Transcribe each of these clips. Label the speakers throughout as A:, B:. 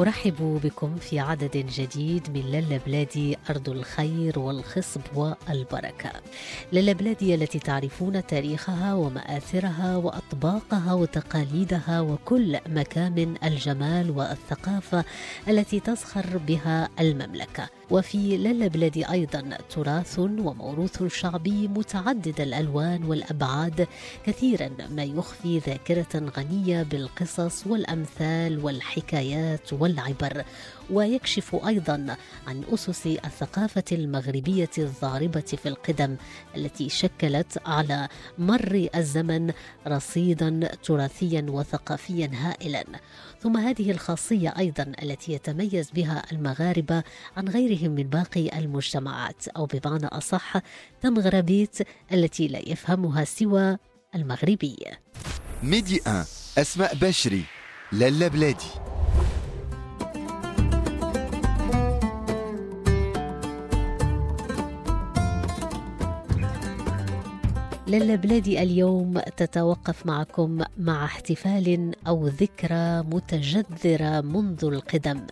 A: أرحب بكم في عدد جديد من للا بلادي أرض الخير والخصب والبركة. للا بلادي التي تعرفون تاريخها ومآثرها وأطباقها وتقاليدها وكل مكامن الجمال والثقافة التي تزخر بها المملكة. وفي للا بلادي أيضا تراث وموروث شعبي متعدد الألوان والأبعاد كثيرا ما يخفي ذاكرة غنية بالقصص والأمثال والحكايات والعبر. ويكشف أيضا عن أسس الثقافة المغربية الضاربة في القدم التي شكلت على مر الزمن رصيدا تراثيا وثقافيا هائلا. ثم هذه الخاصية أيضا التي يتميز بها المغاربة عن غيرهم من باقي المجتمعات أو بمعنى أصح تمغربيت التي لا يفهمها سوى المغربي.
B: ميدي 1 أسماء بشري لالا بلادي.
A: للا بلادي اليوم تتوقف معكم مع احتفال أو ذكرى متجذرة منذ القدم.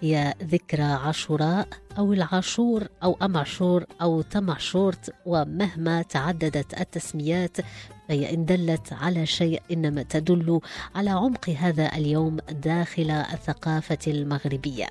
A: هي ذكرى عاشوراء أو العاشور أو ام عاشور أو تم عاشورت ومهما تعددت التسميات فهي إن دلت على شيء إنما تدل على عمق هذا اليوم داخل الثقافة المغربية.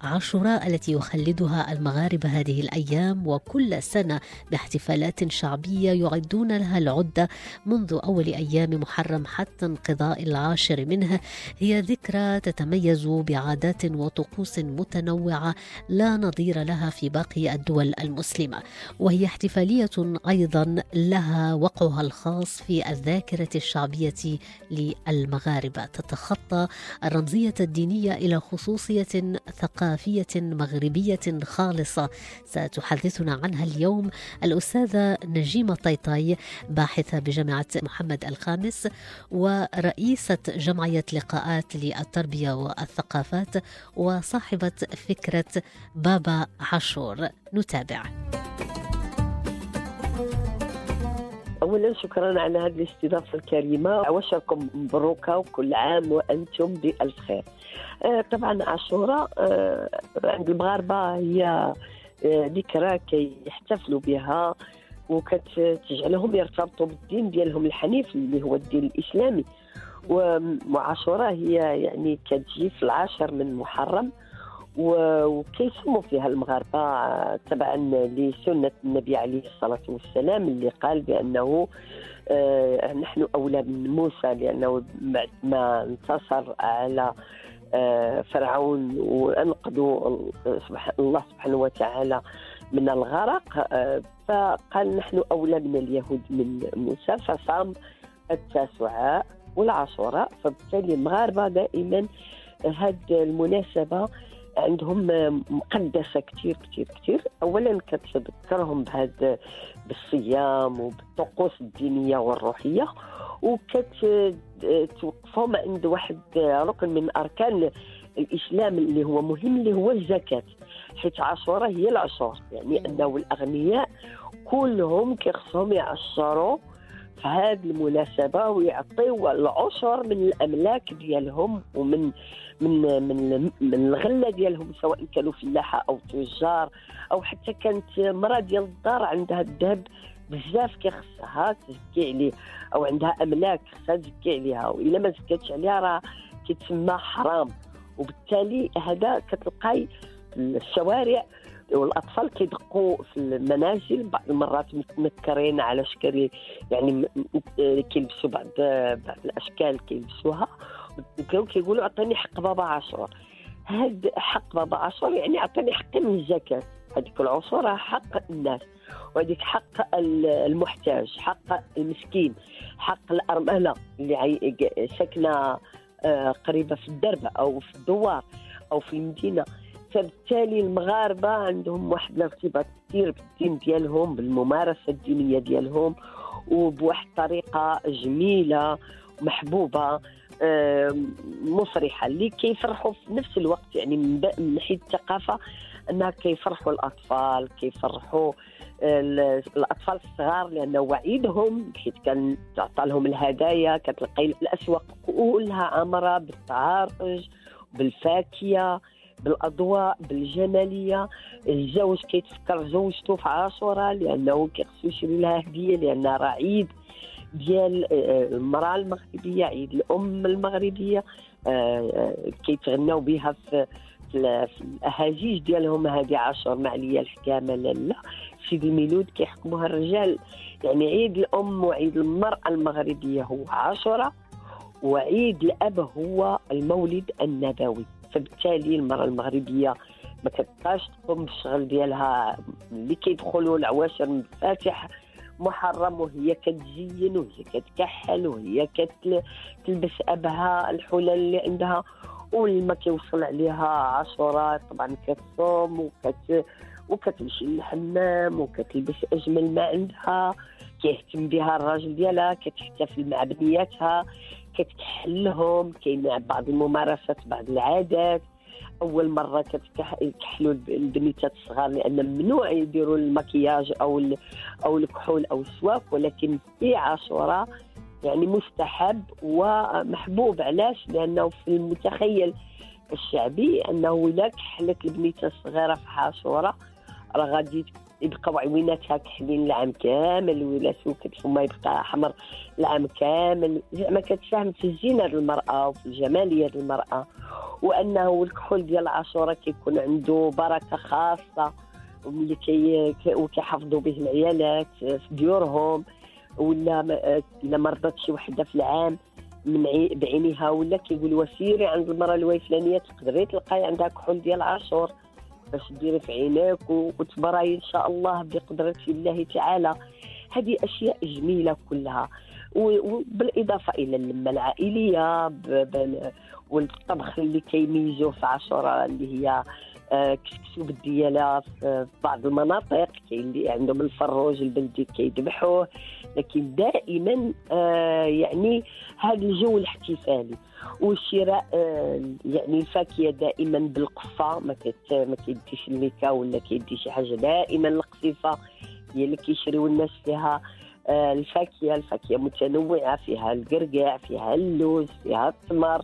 A: عاشوراء التي يخلدها المغاربة هذه الأيام وكل سنة باحتفالات شعبية يعدون لها العدة منذ أول أيام محرم حتى انقضاء العاشر منه. هي ذكرى تتميز بعادات وطقوس متنوعة لا نظير لها في باقي الدول المسلمة. وهي احتفالية أيضا لها وقعها الخاص الخاص في الذاكرة الشعبية للمغاربة تتخطى الرمزية الدينية إلى خصوصية ثقافية مغربية خالصة. ستحدثنا عنها اليوم الأستاذة نجيمة طيطاي باحثة بجامعة محمد الخامس ورئيسة جمعية لقاءات للتربية والثقافات وصاحبة فكرة بابا عاشور. نتابع.
C: اولا شكرا على هذه الاستضافة الكريمة. عواشركم مبروكة وكل عام وأنتم بألف خير. آه طبعا عاشوراء آه عند المغاربة هي آه ذكرى كي يحتفلوا بها وكتجعلهم يرتبطوا بالدين ديالهم الحنيف اللي هو الدين الإسلامي. وعاشوراء هي يعني كتجي في العاشر من محرم. وكيصوموا فيها المغاربه تبعا لسنة النبي عليه الصلاة والسلام اللي قال بأنه آه نحن أولى من موسى لأنه بعد ما انتصر على آه فرعون وأنقذوا سبحان الله سبحانه وتعالى من الغرق آه فقال نحن أولى من اليهود من موسى فصام التاسعاء والعاشوراء فبالتالي المغاربة دائما هذه المناسبة عندهم مقدسة كثير كثير كثير اولا كتذكرهم بهذا بالصيام وبالطقوس الدينية والروحية وكتوقفهم عند واحد ركن من أركان الإسلام اللي هو مهم اللي هو الزكاة حيت عاشوراء هي العشور يعني أنه الأغنياء كلهم كيخصهم يعشروا هذه المناسبة ويعطيو العشر من الأملاك ديالهم ومن من من من الغلة ديالهم سواء كانوا فلاحه أو تجار أو حتى كانت مراه ديال الدار عندها الذهب بزاف كيخصها تزكي عليه أو عندها أملاك خصها تزكي عليها وإلا ما زكاتش عليها راه كيتسمى حرام. وبالتالي هذا كتلقاي الشوارع والأطفال كيدقوا في المنازل بعض المرات متنكرين على شكل يعني كيلبسوا بعض بعض الأشكال كيلبسوها. وكانوا كيقولوا عطيني حق بابا عاشور هاد حق بابا عاشور يعني عطيني حقي من الزكاة. هذيك العصور حق الناس. وهذيك حق المحتاج حق المسكين حق الأرملة اللي ساكنه قريبة في الدرب أو في الدوار أو في المدينة. فبالتالي المغاربة عندهم واحد الارتباط كثير بالدين ديالهم بالممارسة الدينية ديالهم وبواحد الطريقة جميلة محبوبة مفرحه اللي كيفرحوا في نفس الوقت يعني من ناحية الثقافة انها كيفرحوا الأطفال كيفرحوا ال- الأطفال الصغار لأن وعيدهم حيت كان تعطى لهم الهدايا كتلقي الأسواق كلها عامره بالتعارج بالفاكهة. بالأضواء بالجمالية. الزوج كيتفكر زوجته في عاشوراء لأنه كيخصو يشري لها هدية لانها راه عيد ديال آه، المرأة المغربية عيد الأم المغربية. آه، آه، كيتغناو بها في في ال- في الأهاجيج ديالهم. هذه عاشور معلية الحكامة. لالا سيدي الميلود كيحكموها الرجال. يعني عيد الأم وعيد المرأة المغربية هو عاشوراء وعيد الأب هو المولد النبوي. فبالتالي المرأة المغربية ما كتبقاش تقوم بالشغل ديالها. اللي كيدخلوا العواشر من الفاتح محرم وهي كتزين وهي كتكحل وهي كتلبس أبها الحلل اللي عندها. ولما كيوصل عليها عاشوراء طبعا كتصوم وكت وكتمشي للحمام وكتلبس أجمل ما عندها. كيهتم بها الراجل ديالها كتحتفل مع بنياتها. كتكحل لهم كاين بعض الممارسات بعض العادات. أول مرة كتكحلوا البنيتات الصغار لأن ممنوع يديروا المكياج أو أو الكحول أو السواك ولكن في عاشوراء يعني مستحب ومحبوب. علاش؟ لأنه في المتخيل الشعبي أنه إلا كحلت البنيتة الصغيرة في عاشوراء راه غادي يبقاو عويناتها كحلين العام كامل ولا سوكت فمها يبقى احمر العام كامل. زعما كتساهم في الزينة المرأة وفي الجمالية المرأة وأنه الكحول ديال عاشوراء كيكون عنده بركة خاصة واللي كي به العيالات في ديورهم ولا إلا مرضت شي وحدة في العام من عي- بعينها ولا كيقولوا سيري عند المرأة الفلانية تقدري تلقاي عندها كحول ديال عاشور باش ديري في عينيك وتبراي إن شاء الله بقدرة الله تعالى. هذه أشياء جميلة كلها. وبالاضافه إلى اللمة العائلية والطبخ اللي كيميزوه في عاشوراء اللي هي آه، كسكسو بالدياله في بعض المناطق كاين اللي عندهم الفروج البلدي كيذبحوه. لكن دائما آه، يعني هذا الجو الاحتفالي وشراء آه، يعني الفاكهة دائما بالقفة ما ما كيديش الميكا ولا كيدي شي حاجة دائما القصيفه هي اللي كيشريو الناس فيها آه، الفاكهة الفاكهة متنوعة فيها القرقاع فيها اللوز فيها التمر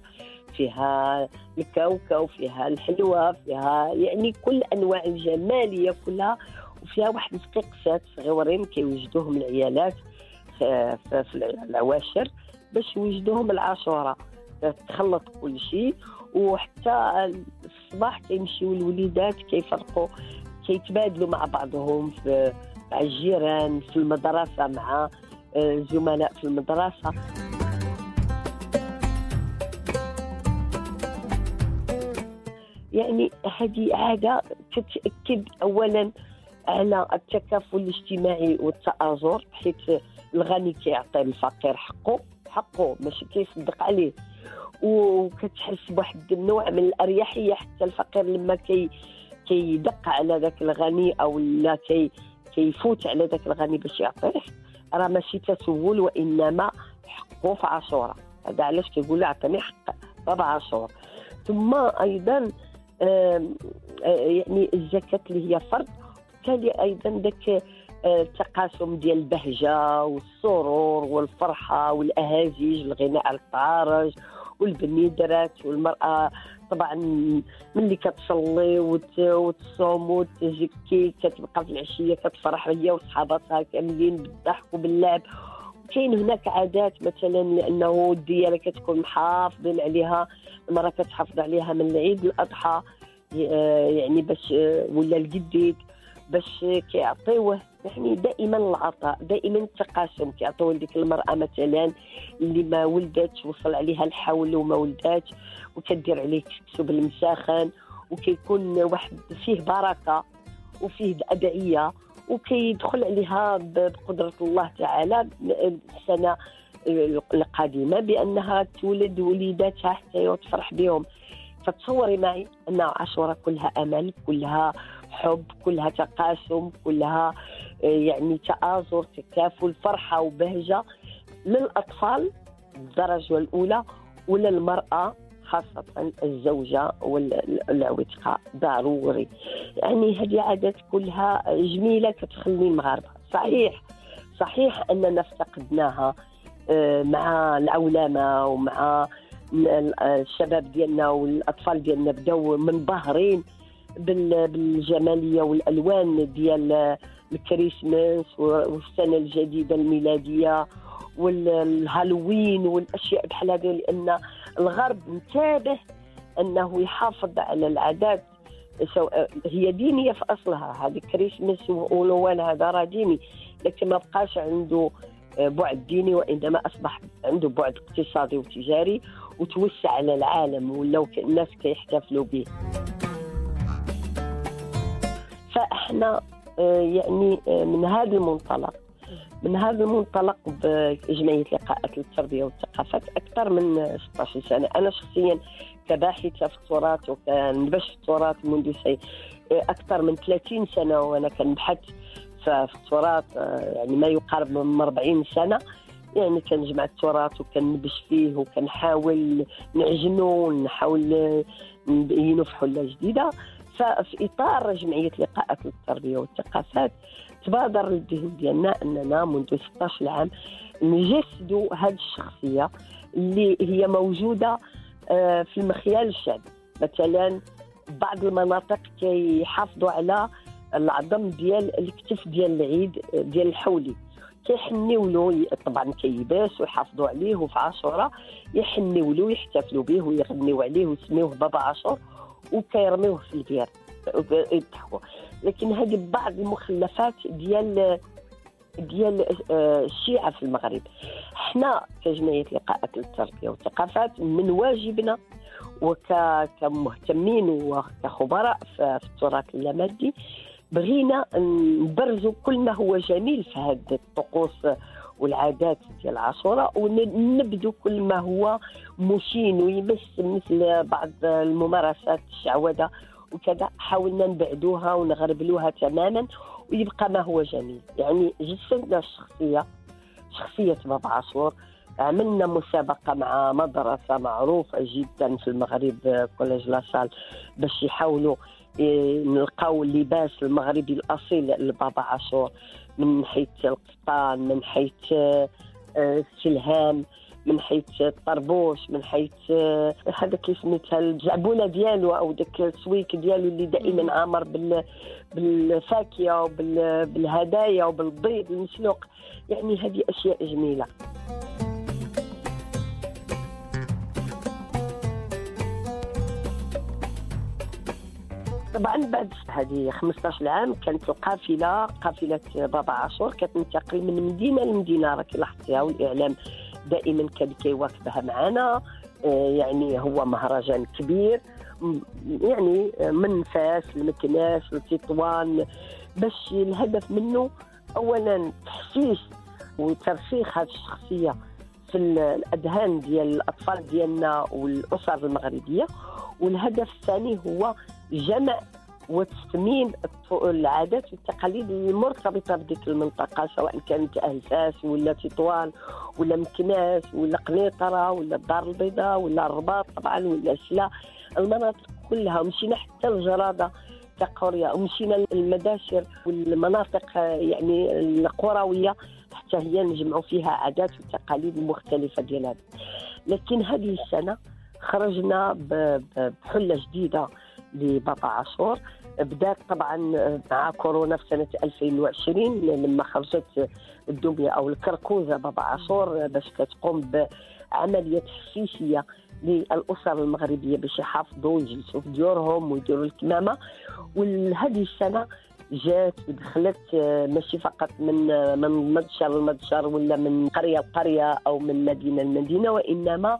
C: فيها الكاوكاو فيها الحلوى فيها يعني كل أنواع الجمالية كلها وفيها واحد الفقيقسات صغيورين كيوجدوهم العيالات. في العواشر باش يوجدوهم العاشورة. تخلط كل شيء وحتى الصباح كيمشيو الوليدات كيفرقوا كيتبادلوا مع بعضهم في مع الجيران في المدرسة مع آه، الزملاء في المدرسة. يعني هذه عادة تتأكد أولا على التكافل الاجتماعي والتآزر حيث الغني كيعطي الفقير حقه حقه ماشي كيصدق عليه. وكتحس بواحد النوع من الأريحية حتى الفقير لما كي كيدق على ذاك الغني أو لا كي كيفوت على ذاك الغني باش يعطيه راه ماشي تسول وإنما حقه في عاشوراء هذا علاش كيقول له عطيني حق بابا عاشور ثم أيضا آم، آه، يعني الزكاة اللي هي فرض. بالتالي أيضا ذاك التقاسم ديال البهجة والسرور والفرحة والأهازيج الغناء على الطعارج والبنيدرات والمرأة. طبعا ملي كتصلي وت- وتصوم وتزكي كتبقى في العشية كتفرح هي وصحاباتها كاملين بالضحك وباللعب. كاين هناك عادات مثلا لأنه الديانه كتكون محافظين عليها المرأة كتحافظ عليها من العيد الأضحى آه، يعني باش آه، ولا الجديد. باش كيعطيوه يعني دائما العطاء دائما التقاسم كيعطيو لديك المرأة مثلا اللي ما ولدتش وصل عليها الحول وما ولدتش وكدير عليه كسكسو بالمساخن وكيكون واحد فيه بركة وفيه الادعيه وكيدخل عليها بقدرة الله تعالى السنة القادمة بأنها تولد وليداتها حتى هي وتفرح بهم. فتصوري معي أن عاشوراء كلها أمل كلها حب كلها تقاسم كلها آه، يعني تآزر تكافل فرحة وبهجة للأطفال الدرجة الأولى وللمرأة خاصة الزوجة والعوتقة ضروري. يعني هذه عادات كلها جميلة كتخلي المغاربة صحيح صحيح أننا افتقدناها آه، مع العولمة ومع الشباب ديالنا والأطفال ديالنا بداو منبهرين بالجمالية والألوان ديال الكريسماس والسنة الجديدة الميلادية والهالوين والأشياء بحال هذه لأن الغرب انتبه أنه يحافظ على العادات هي دينية في أصلها. هذه كريسماس ونوال هذا راه ديني لكن ما بقاش عنده بعد ديني وإنما أصبح عنده بعد اقتصادي وتجاري وتوسع على العالم ولاو الناس كيحتفلوا به. فإحنا آه، يعني آه، من هذا المنطلق من هذا المنطلق بجمعية لقاءات للتربية والثقافات أكثر من 16 سنة. أنا شخصيا كباحثة في التراث وكنبش في التراث منذ شيء آه، أكثر من 30 سنة وأنا كنبحث في التراث يعني ما يقارب من 40 سنة. يعني كنجمع التراث وكنبش فيه وكنحاول نعجنه ونحاول نبينه في حلة جديدة. ففي إطار جمعية لقاءات للتربيه والثقافات تبادر للذهن ديالنا أننا منذ 16 عام نجسدوا هذه الشخصية اللي هي موجودة آه، في المخيال الشعبي. مثلا بعض المناطق كيحافظوا على العظم ديال الكتف ديال العيد ديال الحولي. كيحنيو له طبعا كيباس ويحافظوا عليه وفي عاشوراء يحنيو له يحتفلوا به ويغنيو عليه ويسميوه بابا عاشور. وكيرميوه في البير. يضحكوا لكن هذه بعض المخلفات ديال ديال آه، الشيعة في المغرب. إحنا كجمعية لقاءات للتربية والثقافات من واجبنا وكمهتمين وكخبراء في التراث اللامادي بغينا نبرزوا كل ما هو جميل في هذه الطقوس والعادات ديال عاشوراء ونبدو كل ما هو مشين ويمس مثل بعض الممارسات الشعوذة وكذا. حاولنا نبعدوها ونغربلوها تماما ويبقى ما هو جميل. يعني جسدنا الشخصية شخصية بابا عاشور عملنا مسابقة مع مدرسة معروفة جدا في المغرب Collège LaSalle باش يحاولوا نلقاو اللباس المغربي الأصيل لبابا عاشور من حيث القفطان من حيث آه، السلهام من حيث الطربوش من حيث آه، هذاك اللي سميتها الجعبونه ديالو أو داك السويك ديالو اللي دائما عامر بال بالفاكهه وبالهدايا وبالبيض المسلوق. يعني هذه أشياء جميلة. طبعا بعد هذه 15 عام كانت القافله قافلة بابا عاشور كتنتقل من مدينة لمدينة. راك لاحظتيها والإعلام دائما كان كيواكبها معنا آه، يعني هو مهرجان كبير يعني من فاس لمكناس لتطوان. باش الهدف منه اولا تحسيس وترسيخ هذه الشخصية في الأذهان ديال الأطفال ديالنا والأسر المغربية. والهدف الثاني هو جمع وتثمين العادات والتقاليد المرتبطه بديك المنطقة سواء كانت الفاس ولا تطوان ولا مكناس ولا قنيطرة ولا الدار البيضاء ولا الرباط طبعا ولا سلا. المناطق كلها مشينا حتى الجراده كقريه ومشينا المداشر والمناطق يعني القروية حتى هي نجمعوا فيها عادات وتقاليد مختلفة ديال هذا لكن هذه السنة خرجنا بحلة جديدة. لبابا عاشور بدات طبعا مع كورونا في سنة 2020 لما خرجت الدميه أو الكركوزة بابا عاشور باش كتقوم بعملية تحسيسية للاسر المغربية باش يحافظوا ويجلسوا في ديورهم ويديروا الكمامه وهذه السنة جات ودخلت ماشي فقط من من مدشر لمدشر ولا من قرية لقرية أو من مدينة لمدينة وإنما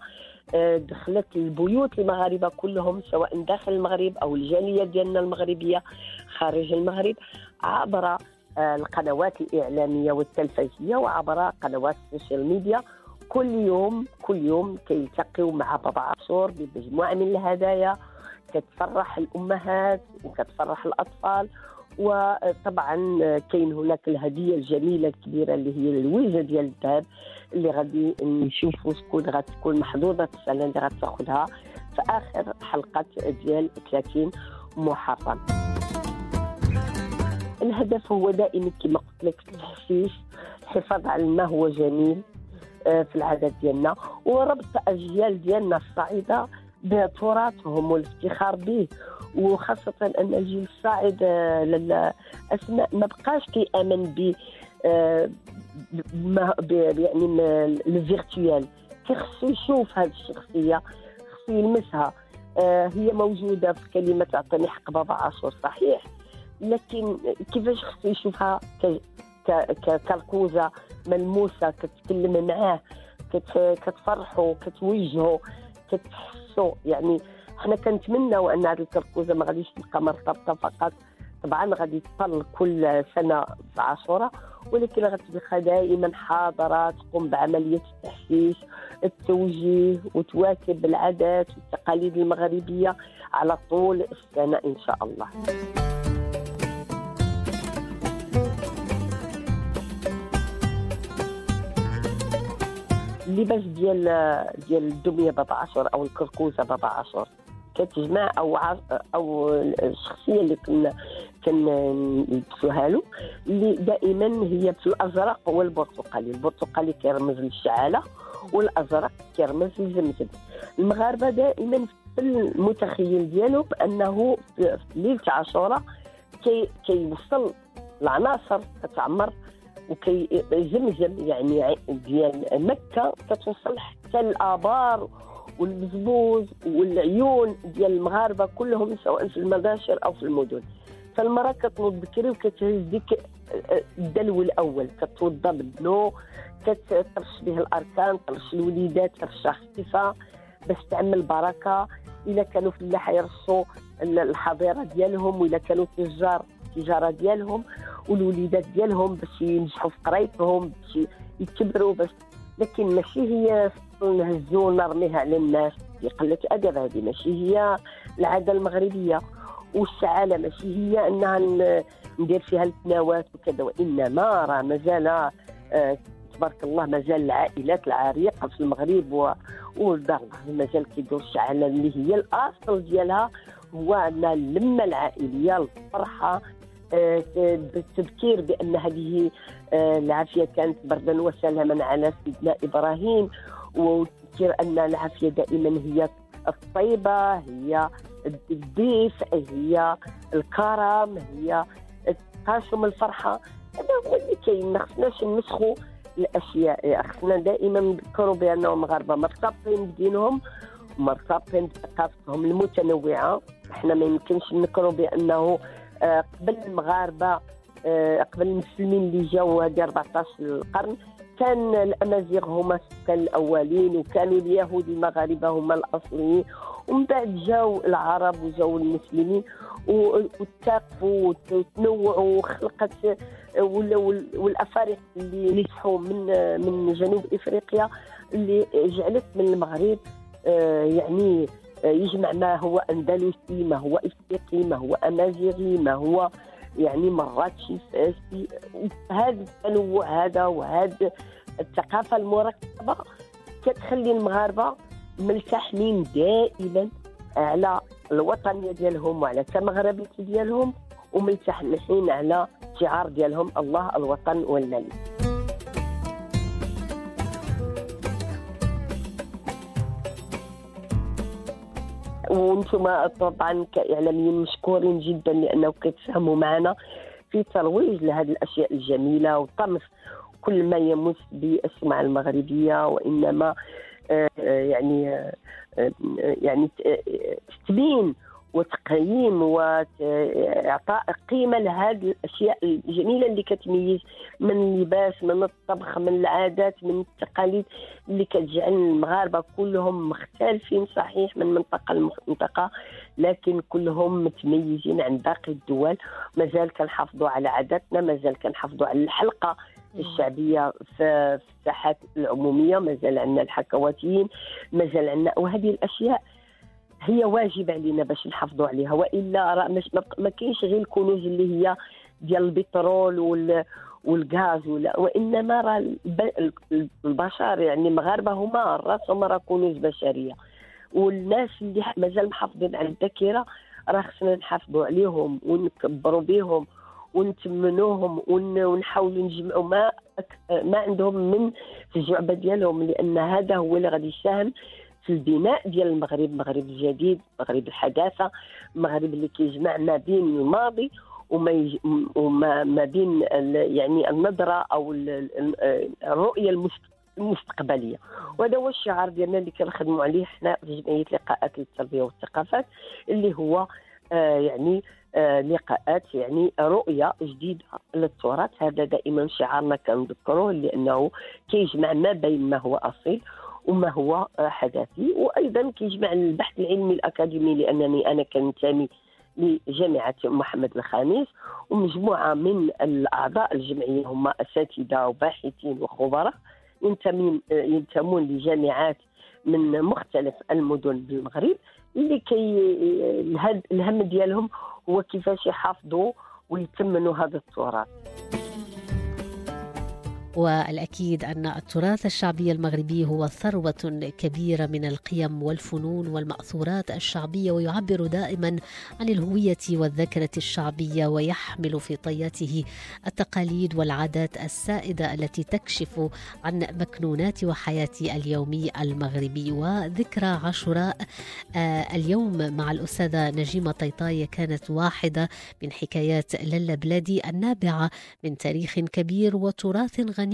C: دخلت البيوت المغاربة كلهم سواء داخل المغرب أو الجالية ديالنا المغربية خارج المغرب عبر آه، القنوات الإعلامية والتلفزيونية وعبر قنوات ال social media. كل يوم كل يوم كيلتقيوا مع بابا عاشور بمجموعة من الهدايا. كتفرح الأمهات وكتفرح الأطفال. وطبعا كاين هناك الهدية الجميلة الكبيرة اللي هي الويزه ديال الذهب. اللي غادي نشوفوا شكون غتكون محظوظة السنة اللي غتاخذها في آخر حلقة ديال 30 محرم الهدف هو دائما كما قلت لك التحسيس الحفاظ على ما هو جميل آه، في العادات ديالنا وربط الأجيال ديالنا الصاعده بتراثهم والافتخار به وخاصة أن الجيل الصاعد آه، للأسماء ما بقاش كيأمن ب آه، ما- يعني م- الفيرتوال كيخصو يشوف هذه الشخصية خصو يلمسها. آه، هي موجودة في كلمة أعطني حق بابا عاشور صحيح. لكن كيفاش خصو يشوفها ك- ك- ك- كالكوزة ملموسة كتكلم معاه كت- كتفرحوا كتوجهوا كتحسوا يعني حنا كنتمناو أن هذه الكركوزه ما غاديش تبقى مرتبطة فقط طبعا غادي تطل كل سنة في عاشوراء ولكن غتبقى دائما حاضره تقوم بعملية التحسيس التوجيه وتواكب العادات والتقاليد المغربية على طول السنة إن شاء الله. اللباس ديال ديال الدمية بابا عاشور أو الكركوزة بابا عاشور. كتجمع أو ع- أو الشخصية اللي كنا كنلبسوها له اللي دائما هي في الأزرق والبرتقالي البرتقالي. كيرمز للشعالة والأزرق كيرمز للزمزم المغاربة دائما في المتخيل ديالو بانه في ليلة عاشوراء كي كيوصل العناصر كتعمر وكيزمزم يعني ع- ديال مكة كتوصل حتى الآبار والبزبوز والعيون ديال المغاربة كلهم سواء في المباشر أو في المدن. فالمرأة كتنوض بكري وكتهز ديك الدلو الأول. كتوضا بالدلو كترش به الأركان ترش الوليدات ترش خفيفه باش تعمل بركة. إلا كانوا فلاحه يرشوا ال- الحظيرة ديالهم وإلا كانوا تجار التجاره ديالهم والوليدات ديالهم باش ينجحوا في قرايتهم باش يكبروا باش. لكن ماشي هي نهزو نرميها على الناس دي قله أدب هذه ماشي هي العادة المغربية. والسعاله ماشي هي إنها ن- ندير فيها التناوات وكذا. وإنما راه مازال آه، تبارك الله مازال العائلات العريقة في المغرب و- والدار مازال كيدور الشعاله اللي هي الأصل ديالها. هو أن اللمة العائلية الفرحة آه، بالتذكير بأن هذه آه، العافية كانت بردا وسلاما على سيدنا إبراهيم. وتذكير أن العافيه دائما هي الطيبة هي الضيف هي الكرم هي تقاسم الفرحة. هذا هو اللي كاين. ما خصناش نمسخوا الأشياء. خصنا دائما نذكروا بأنهم المغاربه مرتبطين بدينهم مرتبطين بثقافتهم المتنوعة. إحنا ما يمكنش نذكروا بأنه آه، قبل المغاربة آه، قبل المسلمين اللي جاوا هذه 14 القرن كان الأمازيغ هما السكان الأولين وكانوا اليهود المغاربة هما الأصليين. ومن بعد جاوا العرب وجاوا المسلمين و- وتاقفوا وتنوعوا وخلقت والأفارقة اللي نجحوا من من جنوب إفريقيا اللي جعلت من المغرب آه، يعني آه، يجمع ما هو أندلسي ما هو إفريقي ما هو أمازيغي ما هو يعني مراتشي فارسي هذا التنوع هذا وهذا الثقافة المركبة كتخلي المغاربة ملتحمين دائما على الوطنيه ديالهم وعلى المغربية ديالهم وملتحمين على الشعار ديالهم الله الوطن والمال وأنتم طبعا كإعلاميين مشكورين جدا لأنه كتساهموا معنا في ترويج لهذه الأشياء الجميلة وطمس كل ما يمس بالسمعه المغربية وإنما آه، آه، يعني آه، يعني تبين وتقييم واعطاء قيمة لهذه الأشياء الجميلة اللي كتميز من اللباس من الطبخ من العادات من التقاليد اللي كتجعل المغاربة كلهم مختلفين صحيح من منطقة لمنطقة لكن كلهم متميزين عن باقي الدول. مازال كنحافظوا على عاداتنا مازال كنحافظوا على الحلقة الشعبية في الساحات العمومية مازال عندنا الحكواتيين مازال عندنا وهذه الأشياء هي واجب علينا باش نحافظوا عليها وإلا راه ما- كاينش غير الكنوز اللي هي ديال البترول وال والغاز ولا وإنما راه الب- ال- البشر يعني المغاربه هما راسهم راه كنوز بشرية. والناس اللي مازال محافظين على الذاكرة راه خصنا نحافظوا عليهم ونكبروا بهم ونتمنوهم ون- ونحاولوا نجمعوا ما ما عندهم من في الجعبة ديالهم لأن هذا هو اللي غادي يساهم في البناء ديال المغرب المغرب الجديد المغرب الحداثة المغرب اللي كيجمع ما بين الماضي وما يج... وما ما بين ال... يعني النظرة أو ال... ال- الرؤية المست... المستقبلية. وهذا هو الشعار ديالنا اللي كنخدموا عليه حنا في جمعية لقاءات للتربية والثقافات اللي هو آه يعني آه لقاءات يعني رؤية جديدة للتراث. هذا دائما شعارنا كنذكروه لأنه كيجمع ما بين ما هو أصيل وما هو حداثي. وأيضا كيجمع البحث العلمي الأكاديمي لأنني أنا كنتمي لجامعة محمد الخامس ومجموعة من الأعضاء الجمعية هم أساتذة وباحثين وخبراء ينتمون لجامعات من مختلف المدن بالمغرب اللي كي الهم ديالهم هو كيفاش يحافظوا ويتمنوا هذا التراث.
A: والأكيد أن التراث الشعبي المغربي هو ثروة كبيرة من القيم والفنون والمأثورات الشعبية ويعبر دائما عن الهوية والذاكرة الشعبية ويحمل في طياته التقاليد والعادات السائدة التي تكشف عن مكنونات وحياة اليومي المغربي. وذكرى عاشوراء آه، اليوم مع الأستاذة نجيمة طيطاية كانت واحدة من حكايات للا بلادي النابعة من تاريخ كبير وتراث غني.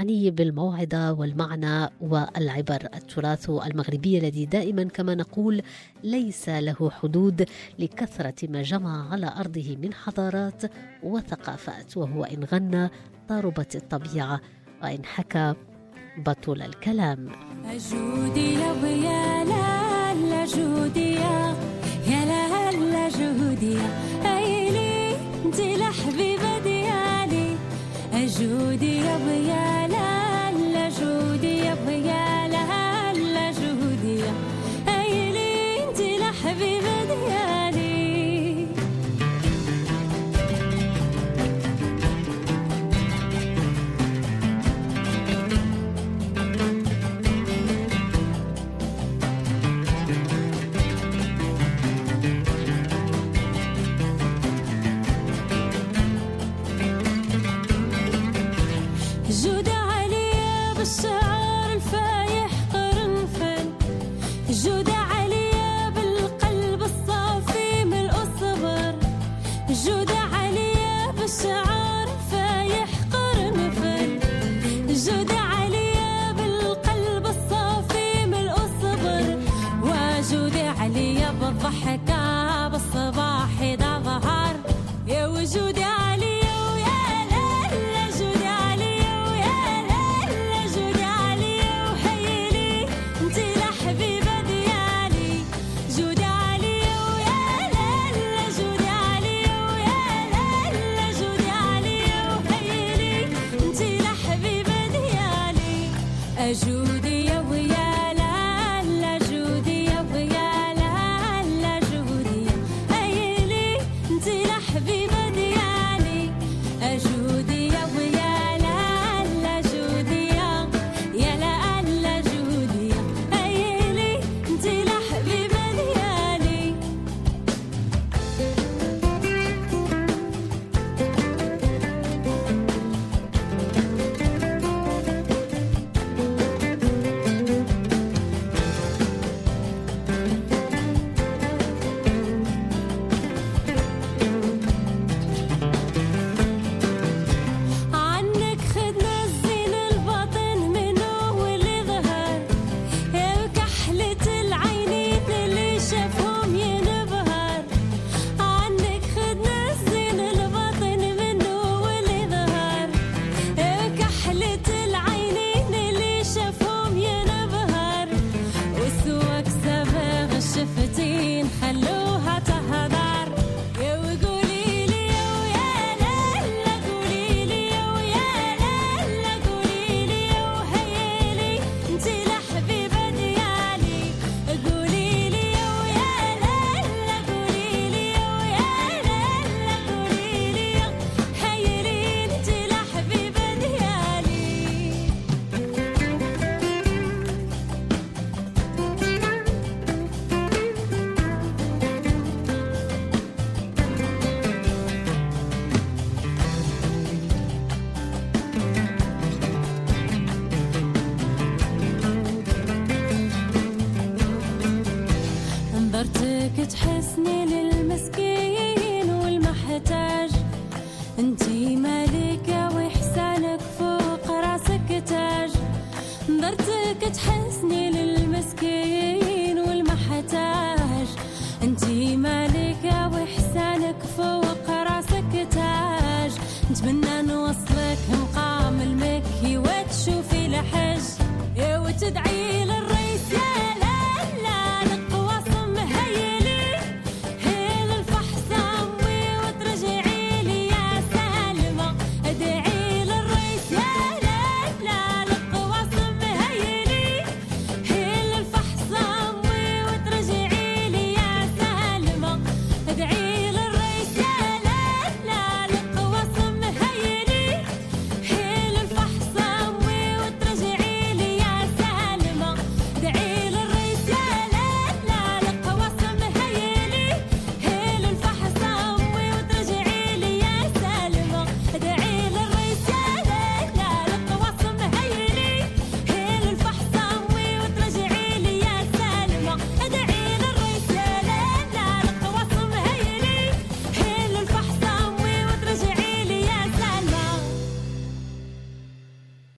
A: غني بالموعظة والمعنى والعبر. التراث المغربي الذي دائما كما نقول ليس له حدود لكثرة ما جمع على أرضه من حضارات وثقافات وهو إن غنى طاربت الطبيعة وإن حكى بطل الكلام.
D: جودي يا ويا لا لا جودي يا لا لا جودي يا. أيلي أنت الحبيبه ديالي جودي يا ويا